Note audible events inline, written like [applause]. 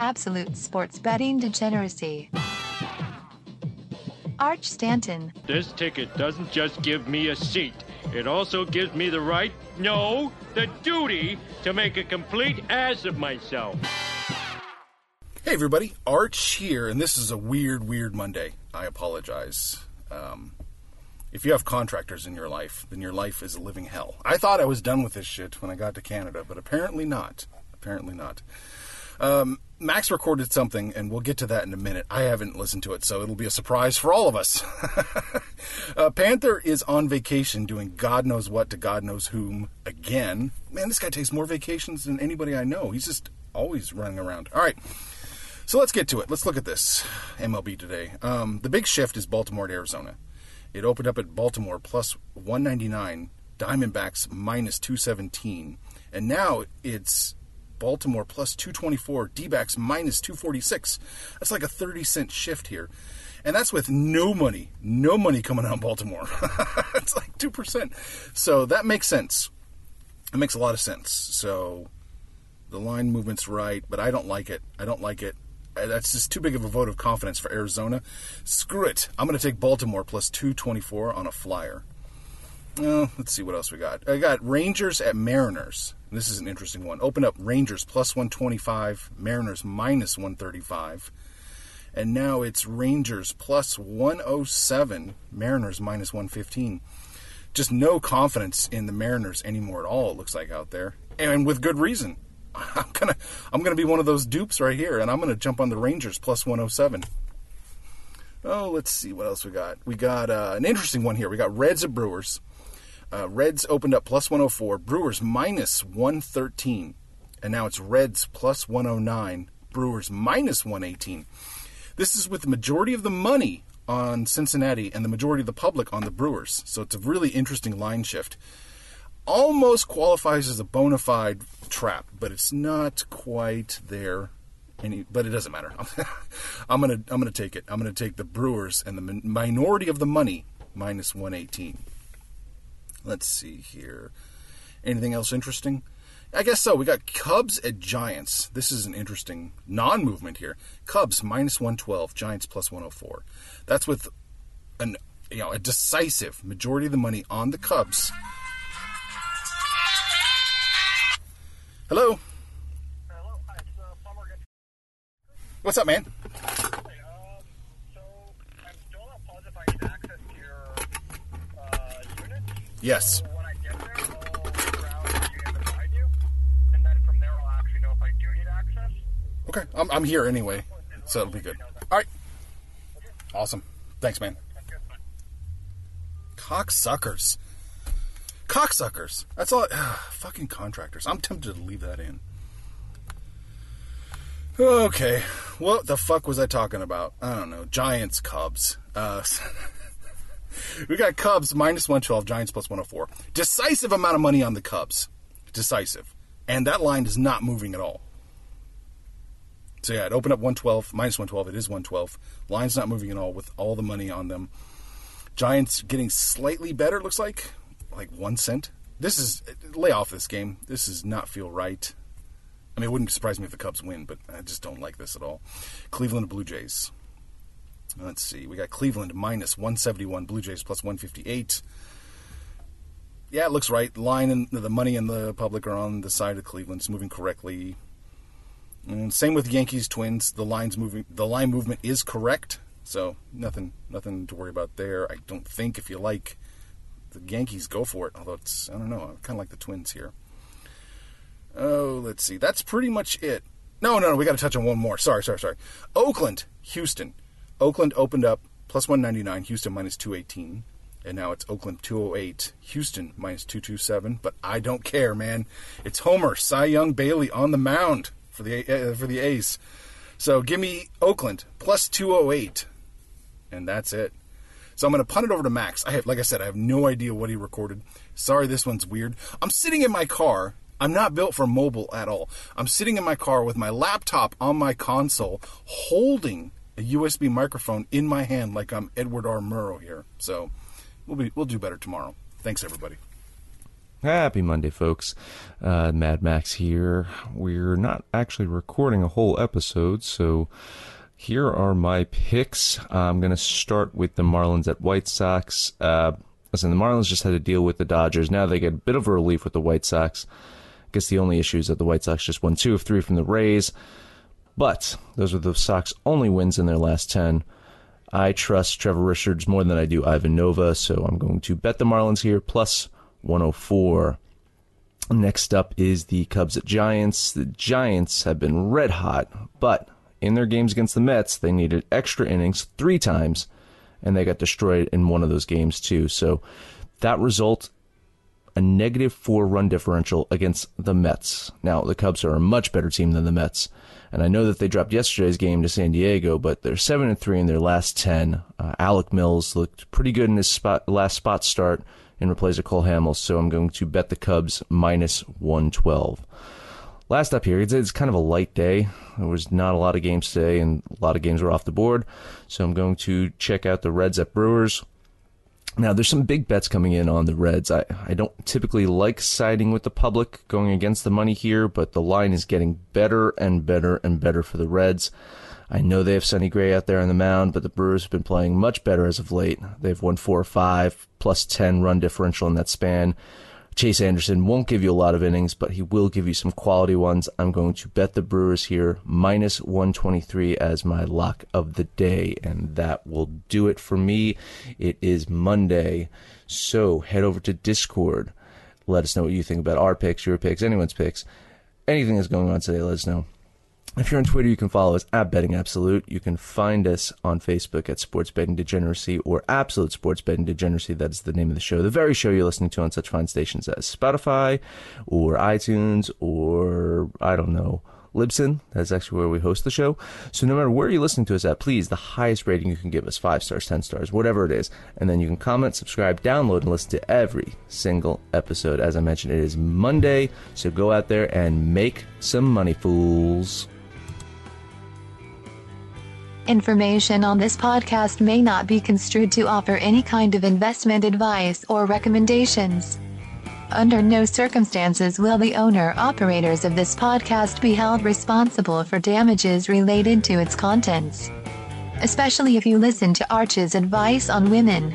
Absolute sports betting degeneracy. Arch Stanton. This ticket doesn't just give me a seat. It also gives me the right, no, the duty to make a complete ass of myself. Hey everybody, Arch here, and this is a weird, weird Monday. I apologize. Um, if you have contractors in your life, then your life is a living hell. I thought I was done with this shit when I got to Canada, but apparently not. Apparently not. Um, Max recorded something, and we'll get to that in a minute. I haven't listened to it, so it'll be a surprise for all of us. [laughs] uh, Panther is on vacation doing God knows what to God knows whom again. Man, this guy takes more vacations than anybody I know. He's just always running around. All right. So let's get to it. Let's look at this MLB today. Um, the big shift is Baltimore to Arizona. It opened up at Baltimore plus 199, Diamondbacks minus 217, and now it's Baltimore plus 224, D backs minus 246. That's like a 30 cent shift here. And that's with no money, no money coming of Baltimore. [laughs] it's like 2%. So that makes sense. It makes a lot of sense. So the line movement's right, but I don't like it. I don't like it. Uh, That's just too big of a vote of confidence for Arizona. Screw it. I'm going to take Baltimore plus 224 on a flyer. Uh, let's see what else we got. I got Rangers at Mariners. This is an interesting one. Open up Rangers plus 125, Mariners minus 135. And now it's Rangers plus 107, Mariners minus 115. Just no confidence in the Mariners anymore at all, it looks like out there. And with good reason. [laughs] I'm gonna I'm gonna be one of those dupes right here, and I'm gonna jump on the Rangers plus 107. Oh, let's see what else we got. We got uh, an interesting one here. We got Reds at Brewers. Uh, Reds opened up plus 104, Brewers minus 113, and now it's Reds plus 109, Brewers minus 118. This is with the majority of the money on Cincinnati and the majority of the public on the Brewers, so it's a really interesting line shift. Almost qualifies as a bona fide trap, but it's not quite there. Any, but it doesn't matter. [laughs] I'm gonna I'm gonna take it. I'm gonna take the Brewers and the min- minority of the money minus 118. Let's see here. Anything else interesting? I guess so. We got Cubs at Giants. This is an interesting non movement here. Cubs minus 112, Giants plus 104. That's with an you know a decisive majority of the money on the Cubs. Hello. Hello, hi, it's uh. What's up, man? Hey, um, so I'm still not positive if I need access to your uh, unit. Yes. So when I get there, I'll look around and you and provide you, and then from there I'll actually know if I do need access. Okay. I'm, I'm here anyway, so it'll be good. All right. Awesome. Thanks, man. Cocksuckers. Cocksuckers. That's all. fucking contractors. I'm tempted to leave that in. Okay. What the fuck was I talking about? I don't know. Giants, Cubs. Uh, [laughs] [laughs] we got Cubs minus 112, Giants plus 104. Decisive amount of money on the Cubs. Decisive. And that line is not moving at all. So yeah, it opened up 112, minus 112. It is 112. Line's not moving at all with all the money on them. Giants getting slightly better, looks like. Like one cent. This is, lay off this game. This does not feel right. I mean, it wouldn't surprise me if the Cubs win, but I just don't like this at all. Cleveland Blue Jays. Let's see. We got Cleveland minus 171, Blue Jays plus 158. Yeah, it looks right. Line and the money and the public are on the side of Cleveland. It's moving correctly. And same with Yankees Twins. The lines moving. The line movement is correct. So nothing, nothing to worry about there. I don't think if you like the Yankees, go for it. Although it's, I don't know. I kind of like the Twins here. Oh, let's see. That's pretty much it. No, no, no. We got to touch on one more. Sorry, sorry, sorry. Oakland, Houston. Oakland opened up plus 199, Houston minus 218. And now it's Oakland 208, Houston minus 227. But I don't care, man. It's Homer, Cy Young, Bailey on the mound for the uh, for the A's. So give me Oakland plus 208, and that's it. So I'm going to punt it over to Max. I have, like I said, I have no idea what he recorded. Sorry, this one's weird. I'm sitting in my car. I'm not built for mobile at all. I'm sitting in my car with my laptop on my console, holding a USB microphone in my hand like I'm Edward R. Murrow here. So we'll be we'll do better tomorrow. Thanks everybody. Happy Monday, folks. Uh, Mad Max here. We're not actually recording a whole episode, so here are my picks. I'm going to start with the Marlins at White Sox. Uh, listen, the Marlins just had to deal with the Dodgers. Now they get a bit of a relief with the White Sox. I guess the only issue is that the White Sox just won two of three from the Rays, but those are the Sox only wins in their last 10. I trust Trevor Richards more than I do Ivan Nova, so I'm going to bet the Marlins here plus 104. Next up is the Cubs at Giants. The Giants have been red hot, but in their games against the Mets, they needed extra innings three times, and they got destroyed in one of those games too. So that result, a negative four run differential against the Mets. Now, the Cubs are a much better team than the Mets. And I know that they dropped yesterday's game to San Diego, but they're seven and three in their last ten. Uh, Alec Mills looked pretty good in his spot, last spot start in replace of Cole Hamels, so I'm going to bet the Cubs minus 112. Last up here, it's, it's kind of a light day. There was not a lot of games today, and a lot of games were off the board. So I'm going to check out the Reds at Brewers. Now, there's some big bets coming in on the Reds. I, I don't typically like siding with the public going against the money here, but the line is getting better and better and better for the Reds. I know they have Sonny Gray out there on the mound, but the Brewers have been playing much better as of late. They've won four or five, plus 10 run differential in that span. Chase Anderson won't give you a lot of innings, but he will give you some quality ones. I'm going to bet the Brewers here, minus 123 as my lock of the day, and that will do it for me. It is Monday, so head over to Discord. Let us know what you think about our picks, your picks, anyone's picks. Anything that's going on today, let us know. If you're on Twitter, you can follow us at Betting Absolute. You can find us on Facebook at Sports Betting Degeneracy or Absolute Sports Betting Degeneracy. That is the name of the show. The very show you're listening to on such fine stations as Spotify or iTunes or, I don't know, Libsyn. That's actually where we host the show. So no matter where you're listening to us at, please, the highest rating you can give us, five stars, 10 stars, whatever it is. And then you can comment, subscribe, download, and listen to every single episode. As I mentioned, it is Monday. So go out there and make some money, fools. Information on this podcast may not be construed to offer any kind of investment advice or recommendations. Under no circumstances will the owner operators of this podcast be held responsible for damages related to its contents. Especially if you listen to Arch's advice on women.